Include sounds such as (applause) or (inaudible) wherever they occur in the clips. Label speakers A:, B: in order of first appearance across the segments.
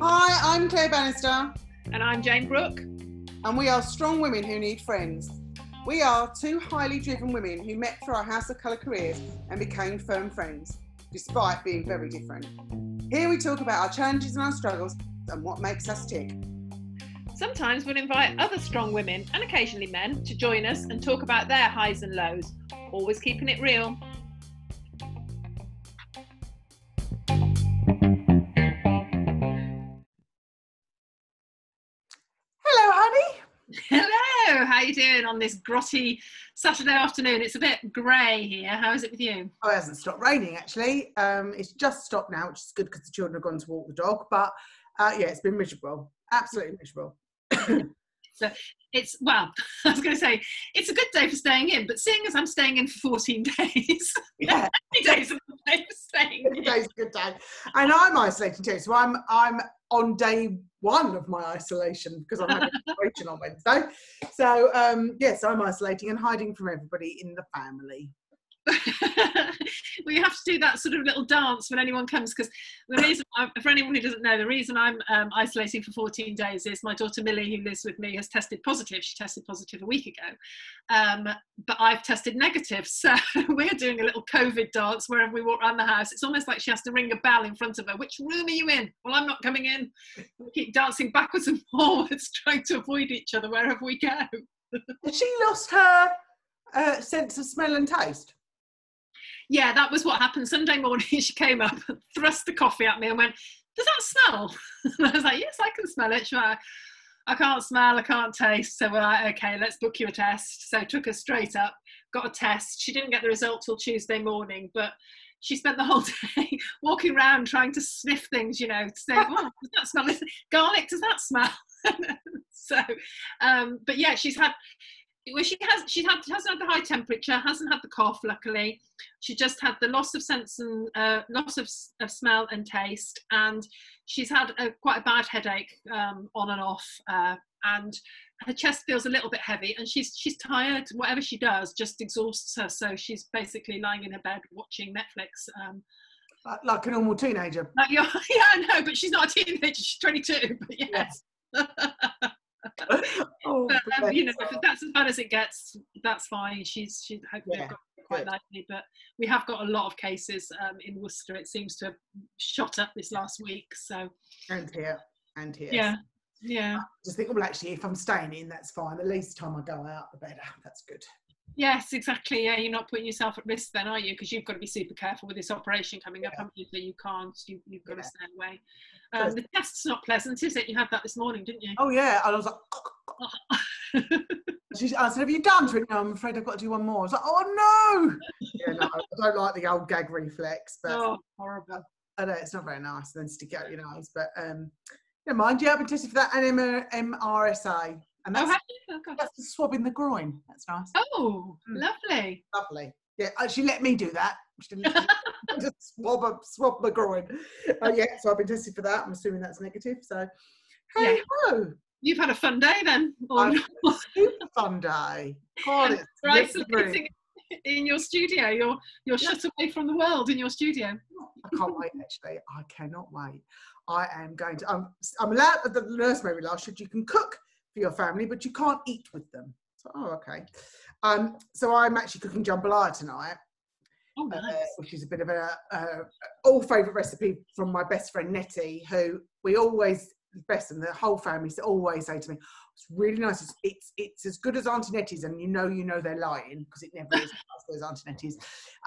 A: Hi, I'm Claire Bannister,
B: And I'm Jane Brooke.
A: and we are strong women who need friends. We are two highly driven women who met through our House of Colour careers and became firm friends, despite being very different. Here we talk about our challenges and our struggles and what makes us tick.
B: Sometimes we'll invite other strong women and occasionally men to join us and talk about their highs and lows, always keeping it real.
A: Hello, honey.
B: Hello, how are you doing on this grotty Saturday afternoon? It's a bit grey here. How is it with you?
A: Oh, it hasn't stopped raining actually. Um, it's just stopped now, which is good because the children have gone to walk the dog. But uh, yeah, it's been miserable, absolutely miserable. (laughs)
B: So it's well, (laughs) I was going to say it's a good day for staying in, but seeing as I'm staying in for 14 (laughs) days,
A: Yeah,
B: days a day for staying in.
A: day's a good day. And I'm isolating too, so I'm I'm on day one of my isolation because I'm having an on Wednesday. So um, yes, I'm isolating and hiding from everybody in the family. (laughs)
B: well, you have to do that sort of little dance when anyone comes because the (laughs) reason, I, for anyone who doesn't know, the reason I'm um, isolating for 14 days is my daughter Millie, who lives with me, has tested positive. She tested positive a week ago, um, but I've tested negative. (laughs) So we're doing a little COVID dance wherever we walk around the house. It's almost like she has to ring a bell in front of her. Which room are you in? Well, I'm not coming in. We keep dancing backwards and forwards, trying to avoid each other wherever we go.
A: She lost her uh, sense of smell and taste?
B: Yeah, that was what happened. Sunday morning, (laughs) she came up, thrust the coffee at me, and went, "Does that smell?" (laughs) And I was like, "Yes, I can smell it." She went, I can't smell, I can't taste. So we're like, "Okay, let's book you a test." So took her straight up, got a test. She didn't get the result till Tuesday morning, but she spent the (laughs) whole day walking around trying to sniff things, you know, to say, "Oh, does that smell? Garlic? Does that smell?" so, um, but yeah, she's had. Well, she has. She had hasn't had the high temperature. Hasn't had the cough. Luckily, she just had the loss of sense and uh, loss of, of smell and taste and she's had a, quite a bad headache um, on and off uh, and her chest feels a little bit heavy and she's she's tired whatever she does just exhausts her so she's basically lying in her bed watching netflix um,
A: Like, like a normal teenager.
B: like, yeah, (laughs) yeah i know but she's not a teenager she's 22 but yes (laughs) (laughs)
A: oh,
B: but um, you know that's as bad as it gets that's fine she's she's hopefully
A: Yeah,
B: quite
A: good.
B: nicely but we have got a lot of cases um, in worcester it seems to have shot up this last week so
A: and here and here.
B: yeah yeah
A: Just think, well, actually, if I'm staying in, that's fine. The least time I go out, the better. (laughs) That's good.
B: yes exactly yeah you're not putting yourself at risk then are you because you've got to be super careful with this operation coming up haven't you so you can't you, you've got
A: Yeah.
B: to stay away um, the test's not pleasant is it you had that this morning didn't you
A: Oh yeah, and I was like, (laughs) she, I said, "Have you done?" She went, "No, I'm afraid I've got to do one more." I was like, "Oh no!" yeah, no, I don't like the old gag reflex, but
B: oh horrible
A: I know it's not very nice. And then stick out your nose, but um, never mind. Yeah, I've been tested for that and M- MRSA, and
B: oh,
A: that's
B: have you? Oh,
A: that's the swab in the groin. That's nice,
B: oh
A: Mm.
B: lovely
A: lovely. Yeah, uh, she let me do that. (laughs) (laughs) Just swab a, swab the groin. Uh, yeah, so I've been tested for that. I'm assuming that's negative. So, hey ho,
B: You've had a fun day then. Or
A: super fun day. God, it's
B: you're
A: ripping through.
B: isolating in your studio. You're you're
A: Yeah.
B: shut away from the world in your studio.
A: I can't wait. Actually, I cannot wait. I am going to. I'm. I'm allowed. The nurse made me last said you can cook for your family, but you can't eat with them. So, oh, okay. Um, so I'm actually cooking jambalaya tonight,
B: Oh
A: uh,
B: nice.
A: which is a bit of a uh, all favourite recipe from my best friend Nettie, who we always best and the whole family always say to me, "It's really nice. It's it's, it's as good as Auntie Nettie's, and you know you know they're lying because it never is as good as Auntie Nettie's."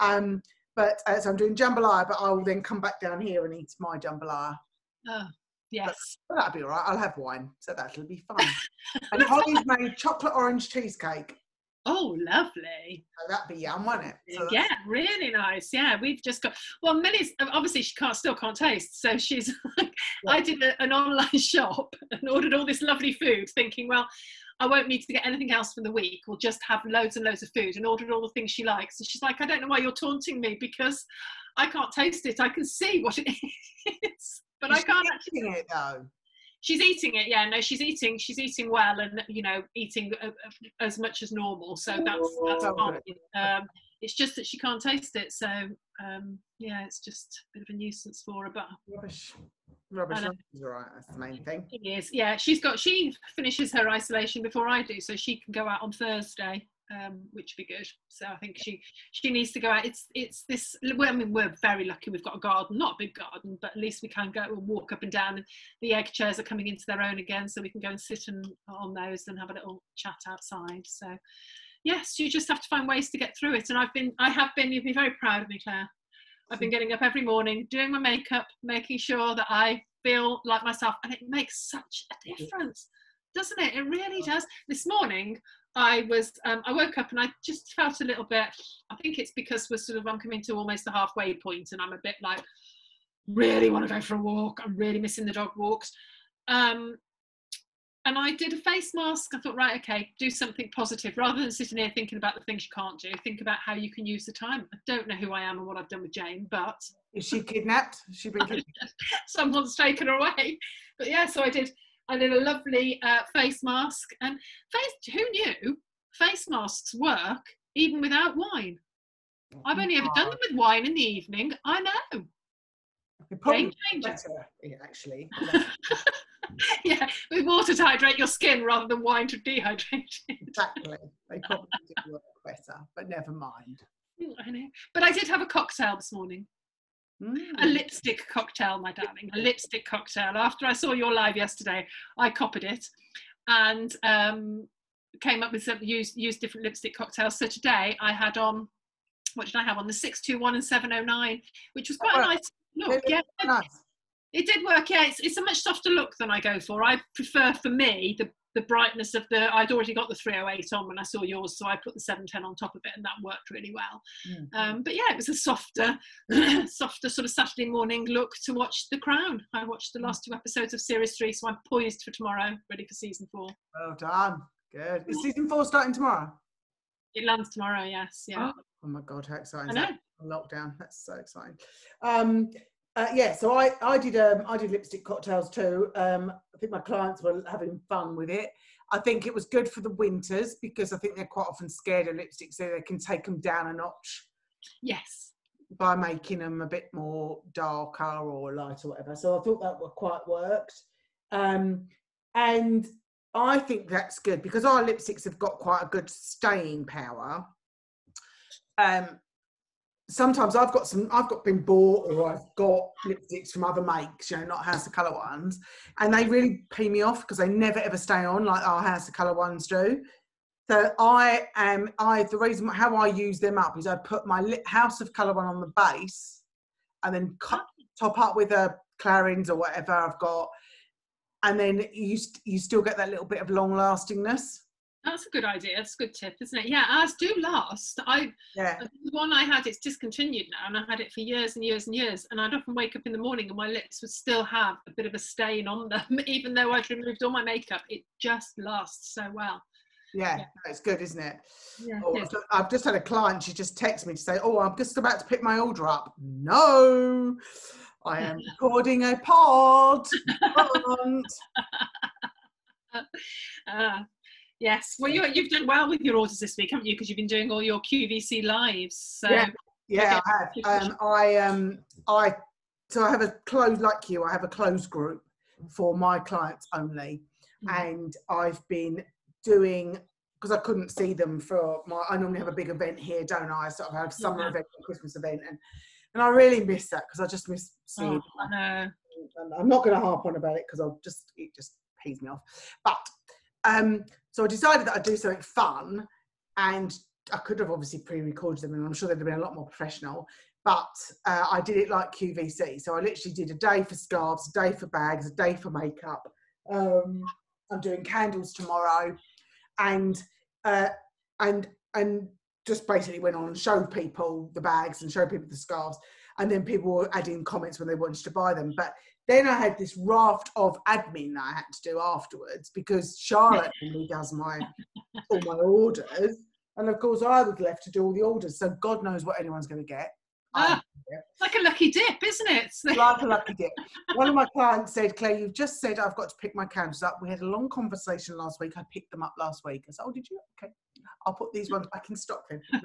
A: Um, but uh, so I'm doing jambalaya, but I will then come back down here and eat my jambalaya.
B: Oh, yes.
A: But that'll be all right. I'll have wine, so that'll be fun. and Holly's (laughs) made chocolate orange cheesecake.
B: Oh, lovely.
A: So that'd be yum, won't it? So
B: yeah, really nice. Yeah, we've just got. Well, Millie's obviously she can't still can't taste, so she's. (laughs) Like, I did a, an online (laughs) shop and ordered all this lovely food, thinking, well, I won't need to get anything else for the week. We'll just have loads and loads of food, and ordered all the things she likes. And she's like, I don't know why you're taunting me because I can't taste it. I can see what it (laughs) is, but I can't actually.
A: it though.
B: She's eating it, yeah. No, she's eating. She's eating well, and you know, eating uh, uh, as much as normal. So that's that's
A: Oh,
B: fine. Um, it's just that she can't taste it. So um, yeah, it's just a bit of a nuisance for her. But
A: Rubbish. Rubbish. Is all right. That's the main thing.
B: Is, yeah. She's got she finishes her isolation before I do, so she can go out on Thursday, um, which would be good. So I think she she needs to go out. It's it's this. Well, I mean, we're very lucky. We've got a garden, not a big garden, but at least we can go and walk up and down. And the egg chairs are coming into their own again, so we can go and sit and on those and have a little chat outside. So yes, you just have to find ways to get through it. And I've been, I have been. You'd be very proud of me, Claire. I've been getting up every morning, doing my makeup, making sure that I feel like myself, and it makes such a difference, doesn't it? It really does. This morning, I was, um, I woke up and I just felt a little bit. I think it's because we're sort of, I'm coming to almost the halfway point, and I'm a bit like, really want to go for a walk. I'm really missing the dog walks. Um, and I did a face mask. I thought, right, okay, do something positive rather than sitting here thinking about the things you can't do. Think about how you can use the time. I don't know who I am and what I've done with Jane, but
A: Is she kidnapped? Has she been (laughs) kidnapped?
B: someone's taken her away. But yeah, so I did. I did a lovely uh, face mask, and face. Who knew face masks work even without wine? I've only ever done them with wine in the evening. I know.
A: Probably
B: Game changer.
A: better, actually. (laughs)
B: yeah, with water to hydrate your skin rather than wine to dehydrate it.
A: exactly. They probably (laughs) do work better, but never mind.
B: I know. But I did have a cocktail this morning. A
A: Mm.
B: lipstick cocktail, my darling. A lipstick cocktail. After I saw your live yesterday, I copied it and um, came up with some use use different lipstick cocktails. So today I had on what did I have on the six two one and seven oh nine, which was quite a
A: Oh,
B: nice look. Yeah,
A: nice.
B: it did work. Yeah, it's, it's a much softer look than I go for. I prefer, for me, the the brightness of the. I'd already got the 308 on when I saw yours, so I put the 710 on top of it, and that worked really well.
A: Mm.
B: Um, but yeah, it was a softer, (clears throat) softer sort of Saturday morning look to watch The Crown. I watched the last two episodes of series three, so I'm poised for tomorrow, ready for season four.
A: Well done. Good. Is season four starting tomorrow?
B: It lands tomorrow. Yes, yeah.
A: Oh my god, how exciting!
B: I know.
A: Lockdown. That's so exciting. Um, uh, yeah, so I I did um, I did lipstick cocktails too. Um, I think my clients were having fun with it. I think it was good for the winters because I think they're quite often scared of lipstick, so they can take them down a notch
B: Yes.
A: by making them a bit more darker or light or whatever. So I thought that quite worked. Um, and I think that's good because our lipsticks have got quite a good staying power. Um, sometimes I've got some, I've got been bought or I've got lipsticks from other makes, you know, not House of Colour ones, and they really pee me off because they never ever stay on like our House of Colour ones do. So I am I the reason how I use them up is I put my House of Colour one on the base, and then cut, ah. top up with a Clarins or whatever I've got, and then you st- you still get that little bit of long lastingness.
B: That's a good idea. That's a good tip, isn't it? Yeah, ours do last. I
A: Yeah, uh,
B: the one I had, it's discontinued now, and I had it for years and years and years. And I'd often wake up in the morning and my lips would still have a bit of a stain on them, (laughs) even though I'd removed all my makeup. It just lasts so well.
A: yeah,
B: Yeah.
A: good, isn't it?
B: Yeah.
A: Oh, so I've just had a client. She just texted me to say, "Oh, I'm just about to pick my order up." No, I (laughs) am recording a pod. (laughs) Can't.
B: Ah. Yes. Well, you, you've done well with your orders this week, haven't you? Because you've been doing all your QVC lives. So
A: Yeah. Yeah,
B: Okay.
A: I have. Um, I um, I so I have a closed like you. I have a closed group for my clients only,
B: Mhm.
A: and I've been doing because I couldn't see them for my. I normally have a big event here, don't I? So I have summer
B: Yeah.
A: event, and Christmas event, and and I really miss that because I just miss seeing.
B: Oh, I know.
A: and I'm not going to harp on about it because I'll just it just pays me off. But um, so I decided that I'd do something fun, and I could have obviously pre-recorded them, and I'm sure they'd have been a lot more professional. But uh, I did it like QVC, so I literally did a day for scarves, a day for bags, a day for makeup. Um, I'm doing candles tomorrow, and uh, and and just basically went on and showed people the bags and showed people the scarves, and then people were adding comments when they wanted to buy them. But then I had this raft of admin that I had to do afterwards because Charlotte (laughs) normally does my all my orders, and of course I was left to do all the orders. So God knows what anyone's going to get.
B: Ah, it's like a lucky dip, isn't it? Like- (laughs)
A: like a lucky dip. One of my clients said, Claire, you've just said I've got to pick my candles up. We had a long conversation last week. I picked them up last week. I said, Oh, did you? Okay. I'll put these ones back in stock then. (laughs)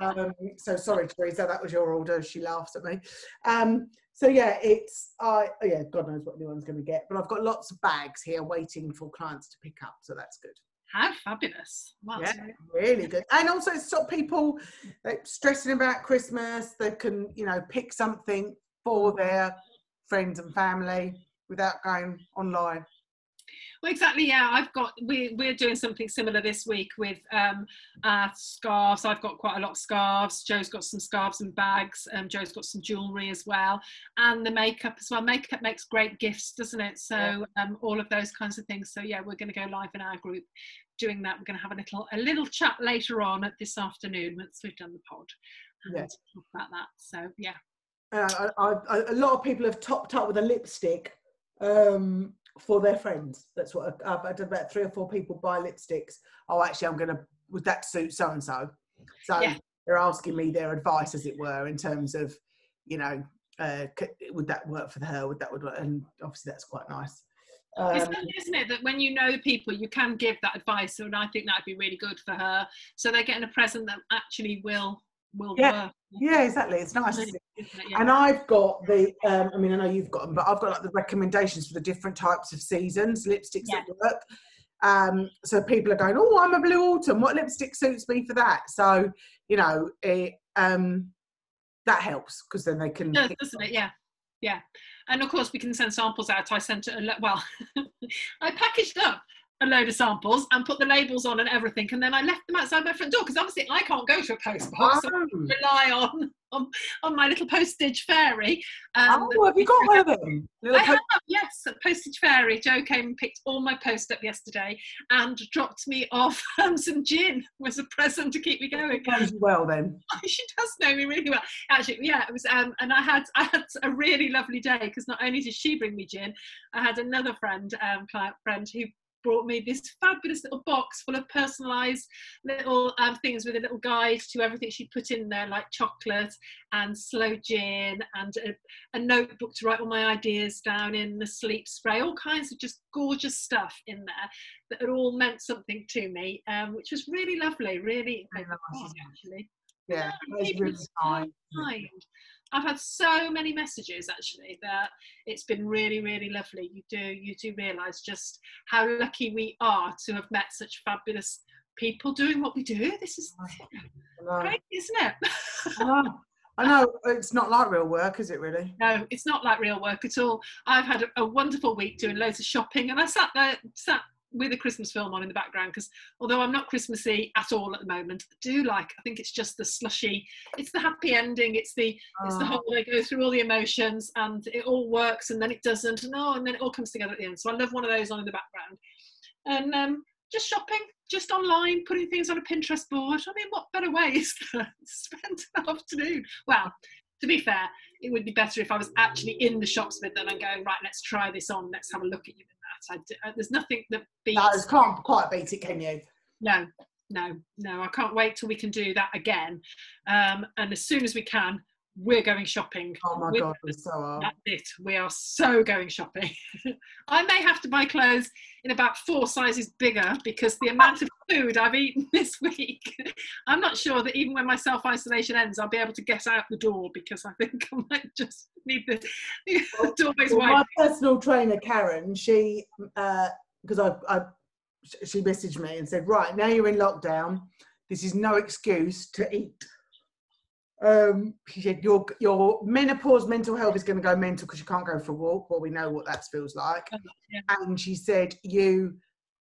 A: Um, so sorry, Teresa, that was your order. She laughs at me. Um, so yeah, it's I oh yeah, God knows what anyone's going to get, but I've got lots of bags here waiting for clients to pick up, so that's good.
B: How fabulous! Wow,
A: yeah, really good. And also stop people like, stressing about Christmas. They can you know pick something for their friends and family without going online.
B: Well, exactly. Yeah, I've got. We we're doing something similar this week with um, uh, scarves. I've got quite a lot of scarves. Joe's got some scarves and bags. Um, Joe's got some jewellery as well, and the makeup as well. Makeup makes great gifts, doesn't it? So yeah. um, all of those kinds of things. So yeah, we're going to go live in our group doing that. We're going to have a little a little chat later on at this afternoon once we've done the pod. Yeah. Talk about that. So yeah.
A: Uh, I, I, a lot of people have topped up with a lipstick um, for their friends. That's what I've, I've had about three or four people buy lipsticks. Oh, actually, I'm going to, would that suit so and so? So they're asking me their advice, as it were, in terms of, you know, uh, would that work for her? Would that would work? And obviously, that's quite nice.
B: Um, it's isn't it, that when you know people, you can give that advice, and I think that'd be really good for her. So they're getting a present that actually will will
A: yeah.
B: work.
A: Yeah, exactly. It's nice. And I've got the, um, I mean, I know you've got them, but I've got like the recommendations for the different types of seasons, lipsticks yeah. that work. Um, so people are going, oh, I'm a blue autumn. What lipstick suits me for that? So, you know, it, um, that helps because then they can.
B: Does, doesn't it? Yeah. Yeah. And of course, we can send samples out. I sent it, a, well, (laughs) I packaged up a load of samples and put the labels on and everything, and then I left them outside my front door because obviously I can't go to a post box. Oh. So I rely on, on on my little postage fairy.
A: Um, oh, have you got one of them?
B: I have, yes, postage fairy. Joe came and picked all my post up yesterday and dropped me off (laughs) um, some gin was a present to keep me going.
A: Knows well then. (laughs)
B: she does know me really well. Actually, yeah, it was. Um, and I had I had a really lovely day because not only did she bring me gin, I had another friend, um, client friend who brought me this fabulous little box full of personalized little um, things with a little guide to everything she put in there, like chocolate and sloe gin and a, a, notebook to write all my ideas down in, the sleep spray, all kinds of just gorgeous stuff in there that had all meant something to me, um, which was really lovely, really, actually.
A: Yeah, yeah really kind.
B: I've had so many messages actually that it's been really, really lovely. You do you do realise just how lucky we are to have met such fabulous people doing what we do. This is great, isn't it?
A: I know it's not like real work, is it really?
B: No, it's not like real work at all. I've had a, a wonderful week doing loads of shopping, and I sat there, sat with a Christmas film on in the background because although I'm not Christmassy at all at the moment, I do like. I think it's just the slushy. It's the happy ending. It's the oh. it's the whole. They go through all the emotions and it all works and then it doesn't and oh and then it all comes together at the end. So I love one of those on in the background, and um, just shopping, just online, putting things on a Pinterest board. I mean, what better way is (laughs) to spend an afternoon? Well, to be fair, it would be better if I was actually in the shops with them and going right. Let's try this on. Let's have a look at you I, uh, there's nothing that beats.
A: No, can't quite beat it, can you?
B: No, no, no. I can't wait till we can do that again. Um, and as soon as we can, we're going shopping.
A: Oh my god, we so are.
B: That's it. We are so going shopping. (laughs) I may have to buy clothes in about four sizes bigger because the amount of food I've eaten (laughs) this week. I'm not sure that even when my self isolation ends, I'll be able to get out the door because I think I might just need the, (laughs) the doorways well,
A: My personal trainer Karen, she because uh, I, I she messaged me and said, right now you're in lockdown. This is no excuse to eat um, she said your your menopause mental health is going to go mental because you can't go for a walk. Well, we know what that feels like. Oh, yeah. And she said you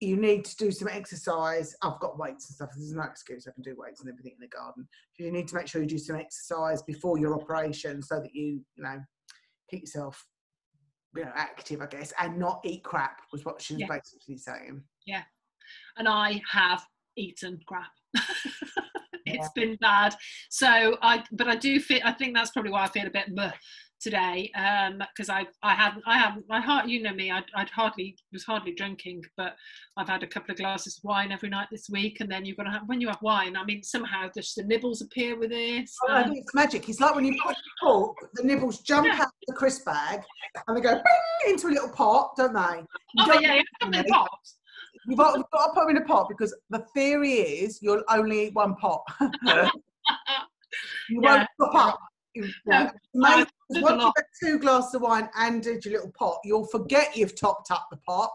A: you need to do some exercise. I've got weights and stuff. There's no excuse. I can do weights and everything in the garden. You need to make sure you do some exercise before your operation so that you you know keep yourself you know active, I guess, and not eat crap was what she was yeah. basically saying.
B: Yeah, and I have eaten crap. (laughs) it's been bad. So I, but I do feel. I think that's probably why I feel a bit today because um, I I hadn't I haven't my heart you know me I'd, I'd hardly was hardly drinking but I've had a couple of glasses of wine every night this week and then you've got to have when you have wine I mean somehow just the nibbles appear with this
A: oh, um, it's magic it's like when you put the pork the nibbles jump yeah. out of the crisp bag and they go into a little pot don't they
B: you oh yeah, yeah, pot
A: You've got, you've got to put them in a pot because the theory is you'll only eat one pot. (laughs) (laughs) You
B: Yeah.
A: won't pop up.
B: No.
A: Yeah. Mate,
B: there's a
A: once you've had two glasses of wine and did your little pot, you'll forget you've topped up the pot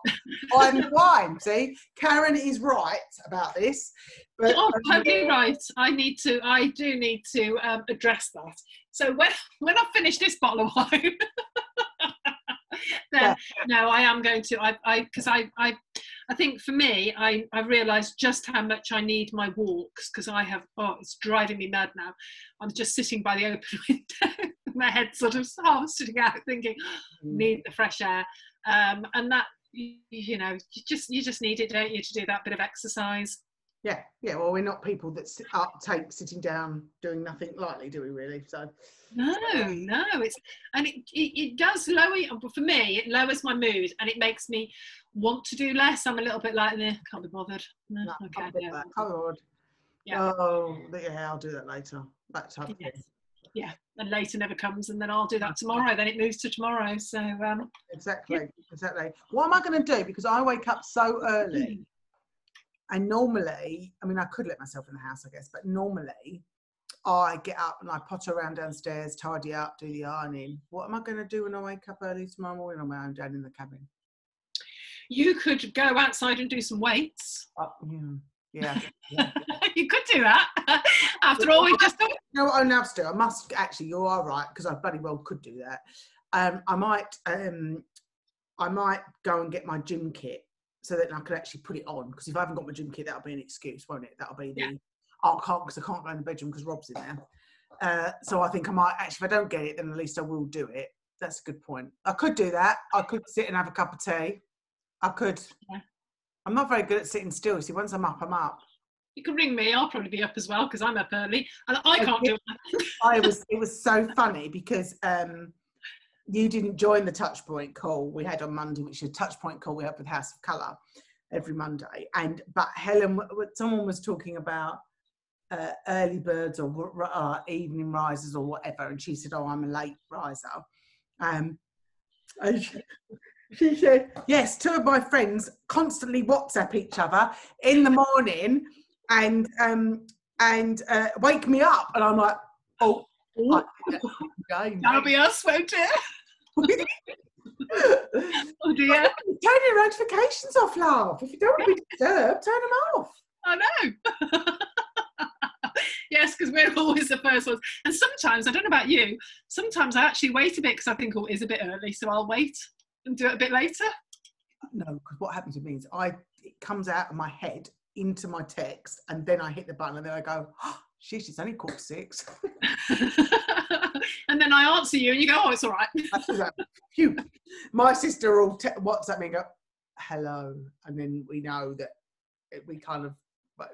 A: on wine. (laughs) See, Karen is right about this. But
B: Oh,
A: um,
B: totally right. I need to. I do need to um, address that. So when when I finish this bottle of wine, (laughs) then no, I am going to. I I because I I I think for me, I I realised just how much I need my walks because I have. Oh, it's driving me mad now. I'm just sitting by the open (laughs) window, my head sort of (laughs) half sitting out, thinking, need the fresh air, um, and that you, know, you just you just need it, don't you, to do that bit of exercise.
A: yeah, yeah. Well, we're not people that sit up, take sitting down, doing nothing lightly, do we? Really? So
B: No, no, it's and it, it, it does lower. For me, it lowers my mood and it makes me want to do less. I'm a little bit like, eh, can't be bothered. No,
A: no,
B: okay,
A: can't
B: yeah.
A: on.
B: Yeah.
A: Oh, yeah. I'll do that later. That type of
B: Yes.
A: thing.
B: Yeah. And later never comes, and then I'll do that tomorrow. Then it moves to tomorrow. So um,
A: Exactly, exactly. What am I going to do? Because I wake up so early, and normally, I mean, I could let myself in the house, I guess, but normally, I get up and I potter around downstairs, tidy up, do the ironing. What am I going to do when I wake up early tomorrow morning on my own down in the cabin?
B: you could go outside and do some weights.
A: Uh, yeah, yeah. yeah. (laughs)
B: you could do that. (laughs) After all, we just
A: No, I now still. I must actually. You are right because I bloody well could do that. Um, I might. Um, I might go and get my gym kit so that I could actually put it on. Because if I haven't got my gym kit, that'll be an excuse, won't it? That'll be the.
B: Yeah.
A: Oh, I can't because I can't go in the bedroom because Rob's in there. Uh, so I think I might actually. If I don't get it, then at least I will do it. That's a good point. I could do that. I could sit and have a cup of tea. I could.
B: Yeah.
A: I'm not very good at sitting still. See, once I'm up, I'm up.
B: you can ring me. I'll probably be up as well because I'm up early and I can't do it. (laughs)
A: I was it was so funny because um you didn't join the touch point call we had on Monday, which is a touch point call we have with House of Colour every Monday. And but Helen, someone was talking about uh, early birds or uh, evening risers or whatever, and she said, "Oh, I'm a late riser." Um, and she, she said, "Yes, two of my friends constantly WhatsApp each other in the morning and um and uh, wake me up," and I'm like, "Oh."
B: That'll be us, won't it? (laughs) Oh dear.
A: Turn your notifications off, love. If you don't want to be disturbed, turn them off.
B: I know. (laughs) yes, because we're always the first ones. And sometimes, I don't know about you, sometimes I actually wait a bit because I think, oh, it is a bit early, so I'll wait and do it a bit later.
A: No, because what happens to me is I it comes out of my head into my text, and then I hit the button, and then I go, oh, "Sheesh, it's only quarter six. (laughs)
B: and then I answer you and you go, oh, it's all right.
A: I do that. Phew. My sister will te- WhatsApp me and go, "Hello," and then we know that we kind of.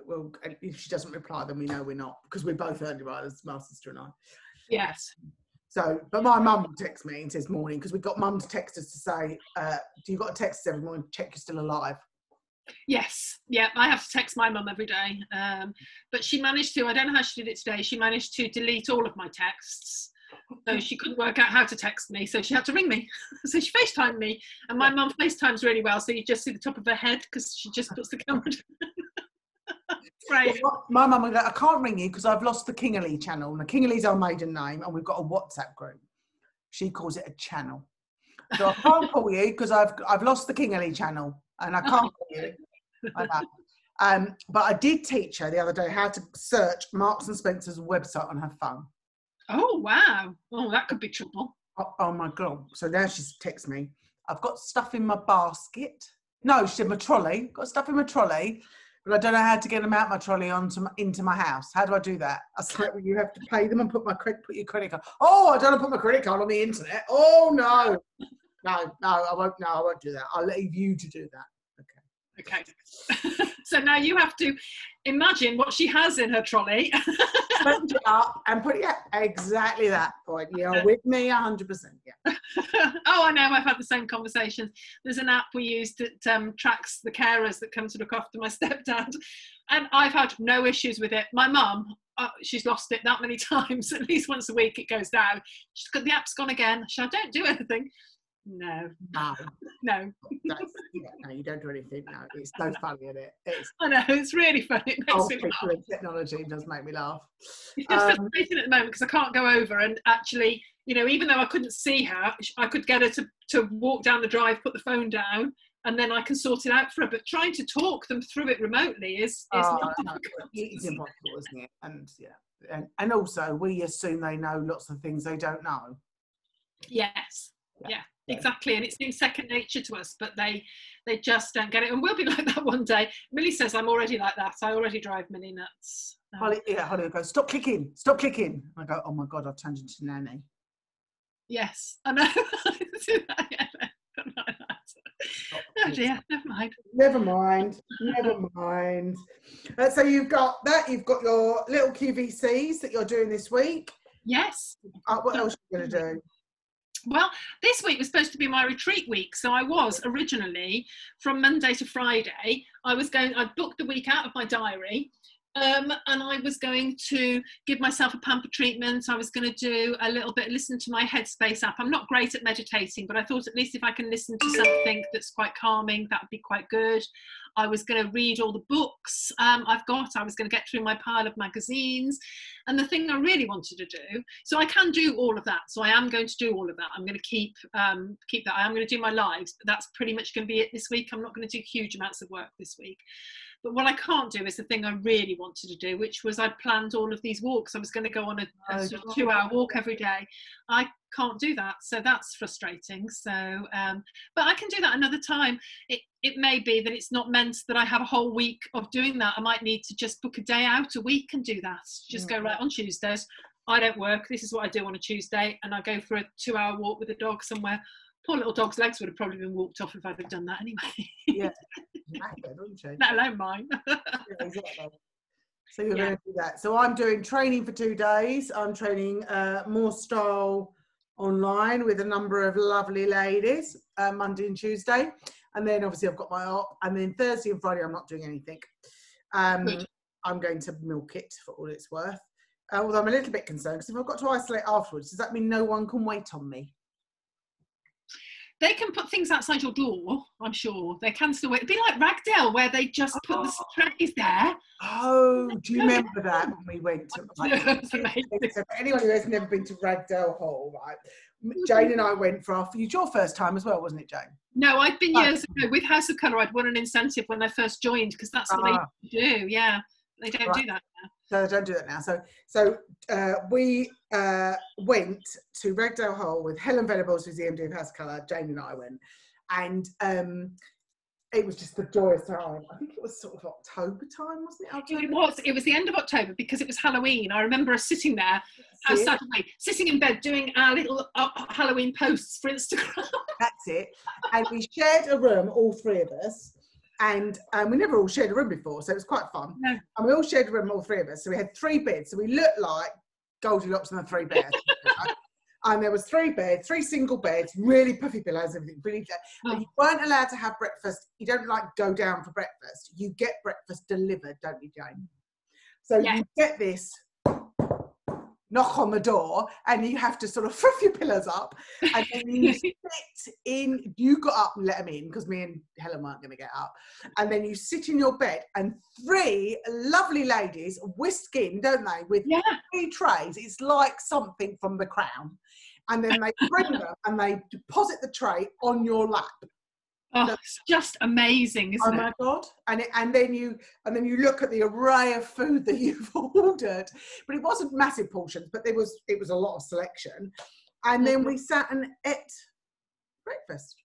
A: Well, if she doesn't reply, then we know we're not because we're both early riders, my sister and I.
B: Yes.
A: So, but my mum will text me and says morning because we've got mum to text us to say, uh, "Do you got a text us every morning? Check you're still alive."
B: Yes, yeah, I have to text my mum every day. Um, but she managed to, I don't know how she did it today, she managed to delete all of my texts. So she couldn't work out how to text me, so she had to ring me. (laughs) so she FaceTimed me, and my mum FaceTimes really well, so you just see the top of her head because she just puts the camera down. (laughs) Great.
A: My mum "I can't ring you because I've lost the Kingerley channel." And the Kingerley's our maiden name, and we've got a WhatsApp group. She calls it a channel. So I can't call you because I've I've lost the Kingerley channel, and I can't call you. Um, but I did teach her the other day how to search Marks and Spencer's website on her phone.
B: Oh, wow. Oh, that could be trouble.
A: Oh, oh my god! So now she's text me. I've got stuff in my basket. No, she said my trolley. Got stuff in my trolley, but I don't know how to get them out my trolley onto my, into my house. How do I do that? I like, well, you have to pay them and put my credit, put your credit card. Oh, I don't want to put my credit card on the internet. Oh no, no, no, I won't. No, I won't do that. I'll leave you to do that.
B: Okay. (laughs) so now you have to imagine what she has in her trolley. (laughs)
A: It up and put it. Yeah, exactly that point. You're with me hundred percent. Yeah. (laughs)
B: oh, I know. I've had the same conversations. There's an app we use that um, tracks the carers that come to look after my stepdad, and I've had no issues with it. My mum, uh, she's lost it that many times. At least once a week, it goes down. She's got the app's gone again. She, I don't do anything. No,
A: No, (laughs)
B: no.
A: that's, yeah, no, you don't do anything. No, it's so (laughs) funny, isn't it? It's
B: I know it's really funny. It makes me laugh.
A: technology does make me laugh.
B: It's just
A: Um,
B: frustrating at the moment because I can't go over and actually, you know, even though I couldn't see her, I could get her to, to walk down the drive, put the phone down, and then I can sort it out for her. But trying to talk them through it remotely is, is
A: Oh,
B: not
A: no, it's impossible, isn't it? And yeah, and, and also we assume they know lots of things they don't know.
B: Yes.
A: Yeah,
B: Yeah. Exactly. And it seems second nature to us, but they they just don't get it. And we'll be (laughs) like that one day. Millie says I'm already like that. I already drive Millie nuts. Um,
A: Holly, yeah, Holly would go, stop clicking, stop clicking. I go, oh my god, I've turned into nanny.
B: yes, I know. (laughs) I do that, yeah, like Oh dear, never mind.
A: Never mind, never mind. Uh, so you've got that. You've got your little QVCs that you're doing this week.
B: Yes.
A: Uh, what else are you going to do?
B: Well, this week was supposed to be my retreat week, so I was originally from Monday to Friday. I was going. I booked the week out of my diary, um, and I was going to give myself a pamper treatment. I was going to do a little bit, listen to my Headspace app. I'm not great at meditating, but I thought at least if I can listen to something that's quite calming, that would be quite good. I was going to read all the books um, I've got. I was going to get through my pile of magazines. And the thing I really wanted to do, so I can do all of that. So I am going to do all of that. I'm going to keep um, keep that. I am going to do my lives, but that's pretty much going to be it this week. I'm not going to do huge amounts of work this week. But what I can't do is the thing I really wanted to do, which was I'd planned all of these walks. I was going to go on a, a
A: Oh,
B: sort of two-hour walk every day. I can't do that, so that's frustrating. So, um, but I can do that another time. It it may be that it's not meant that I have a whole week of doing that. I might need to just book a day out a week and do that. Just go
A: Mm.
B: right on Tuesdays. I don't work. This is what I do on a Tuesday, and I go for a two-hour walk with the dog somewhere. Poor little dog's legs would have probably been walked off if I'd have done that anyway. (laughs)
A: Wouldn't?
B: Let alone mine. (laughs)
A: Yeah, exactly. So you're
B: Yeah.
A: going to do that. So I'm doing training for two days. I'm training uh, more style online with a number of lovely ladies uh, Monday and Tuesday, and then obviously I've got my op, and then Thursday and Friday I'm not doing anything. Um, I'm going to milk it for all it's worth. Uh, although I'm a little bit concerned because if I've got to isolate afterwards, does that mean no one can wait on me?
B: They can put things outside your door. I'm sure they can still. It'd be like Ragdale, where they just put the trays there.
A: Oh, do you remember that when we went to? like, (laughs)
B: That's amazing.
A: So (laughs) for anyone who has never been to Ragdale Hall, right? Jane and I went for our, it's your first time as well, wasn't it, Jane?
B: No, I'd been
A: Oh.
B: years ago with House of Colour. I'd won an incentive when I first joined because that's what
A: Ah.
B: they do. Yeah, they don't
A: Right.
B: do that now.
A: So don't do that now. So so uh, we uh, went to Ragdale Hall with Helen Venables, who's the MD of House Colour. Jane and I went, and um, it was just the joyous time. I think it was sort of October time, wasn't it? October?
B: It was. It was the end of October because it was Halloween. I remember us sitting there,
A: it.
B: Saturday, sitting in bed doing our little uh, Halloween posts for Instagram.
A: That's it. And we shared a room, all three of us. And um, we never all shared a room before, so it was quite fun.
B: No.
A: And we all shared a room, all three of us. So we had three beds. So we looked like Goldilocks and the Three Bears. right? (laughs) and there was three beds, three single beds, really puffy pillows, everything. Really,
B: Oh.
A: you weren't allowed to have breakfast. You don't like go down for breakfast. You get breakfast delivered, don't you, Jane? So
B: Yeah.
A: you get this knock on the door and you have to sort of (laughs) fluff your pillows up and then you (laughs) sit in you got up and let them in because me and helen weren't going to get up and then you sit in your bed and three lovely ladies whisk in don't they with
B: yeah,
A: three trays. It's like something from the crown and then they bring (laughs) them and they deposit the tray on your lap
B: oh, it's just amazing,
A: oh
B: isn't
A: my
B: it?
A: Oh my god and it, and then you and then you look at the array of food that (laughs) you've ordered but it wasn't massive portions but there was it was a lot of selection and then mm-hmm. we sat and ate breakfast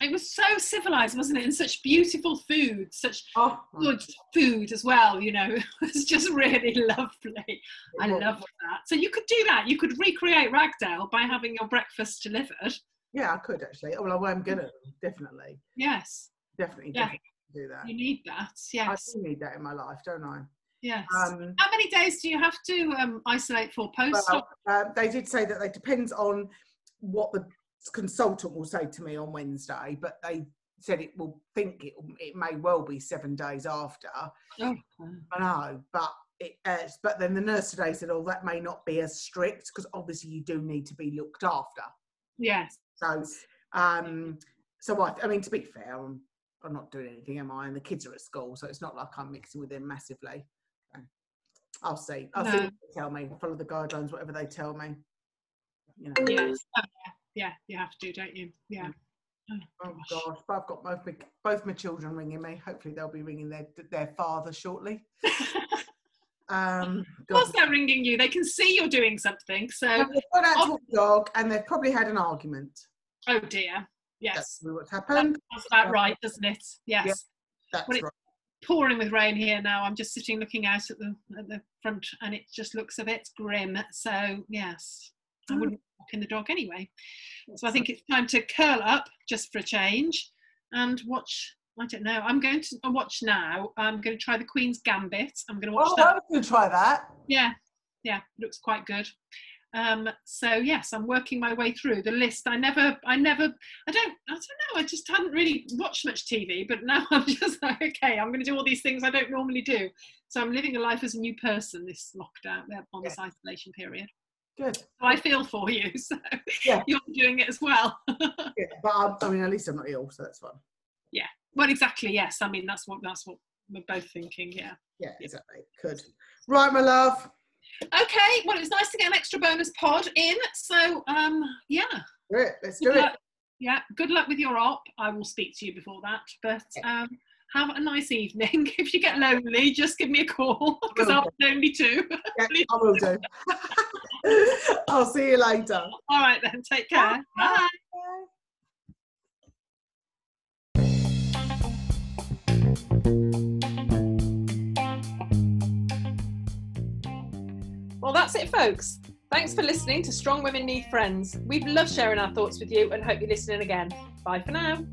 B: It was so civilized, wasn't it? And such beautiful food, such
A: oh
B: good food as well. You know, (laughs) it was just really (laughs) lovely. I love that. So you could do that. You could recreate Ragdale by having your breakfast delivered.
A: Yeah i could actually oh, well i'm gonna definitely
B: Yes,
A: definitely,
B: Yeah.
A: definitely do that
B: you need that.
A: i
B: Yes,
A: do need that in my life don't i
B: yes.
A: um
B: How many days do you have to um, isolate for post?
A: Well, uh, they did say that it depends on what the consultant will say to me on Wednesday, but they said it will think it, it may well be seven days after.
B: Oh,
A: I know, but it, uh, but then the nurse today said, "Oh, that may not be as strict because obviously you do need to be looked after."
B: yes.
A: So Um, so I, I mean, to be fair, I'm, I'm not doing anything, am I? And the kids are at school, so it's not like I'm mixing with them massively. I'll see. I'll see what they tell me. Follow the guidelines, whatever they tell me. You know.
B: Yes. Oh, yeah. Yeah. You have to, don't you? Yeah.
A: Oh gosh, but I've got both my, both my children ringing me. Hopefully, they'll be ringing their their father shortly. (laughs) Um,
B: Of course, they're ringing you. They can see you're doing something. So,
A: they've gone out to the dog and they've probably had an argument.
B: Oh dear. Yes.
A: That's what's happened.
B: About right, doesn't it? Yes.
A: That's
B: Well,
A: right.
B: pouring with rain here now. I'm just sitting looking out at the at the front, and it just looks a bit grim. So yes, I
A: Mm.
B: wouldn't walk in the dog anyway. So I think it's time to curl up just for a change and watch. I don't know. I'm going to watch now. I'm going to try the Queen's Gambit. I'm going to watch
A: Oh,
B: that.
A: I was going to try that.
B: Yeah, yeah, looks quite good. Um, so yes, I'm working my way through the list. I never, I never, I don't, I don't know. I just hadn't really watched much TV, but now (laughs) I'm just like, okay, I'm going to do all these things I don't normally do. So I'm living a life as a new person this lockdown, uh, on this isolation period.
A: Good.
B: So I feel for you. (laughs) So
A: Yeah. (laughs)
B: you're doing it as well.
A: Yeah, but I, I mean, at least I'm not ill, so that's fine. Yeah.
B: Well, exactly. Yes. I mean, that's what that's what we're both thinking. Yeah.
A: Yeah, exactly. Good. Right, my love.
B: Okay. Well, it was nice to get an extra bonus pod in. So um, yeah.
A: Great. Let's do
B: Good
A: it.
B: luck. Yeah, good luck with your op. I will speak to you before that. But um, have a nice evening. (laughs) If you get lonely, just give me a call (laughs) because be lonely too. (laughs)
A: Yeah, I will do. I'll see you later.
B: All right then, take care. Bye. Well, that's it, folks. Thanks for listening to Strong Women Need Friends. We've loved sharing our thoughts with you and hope you're listening again. Bye for now.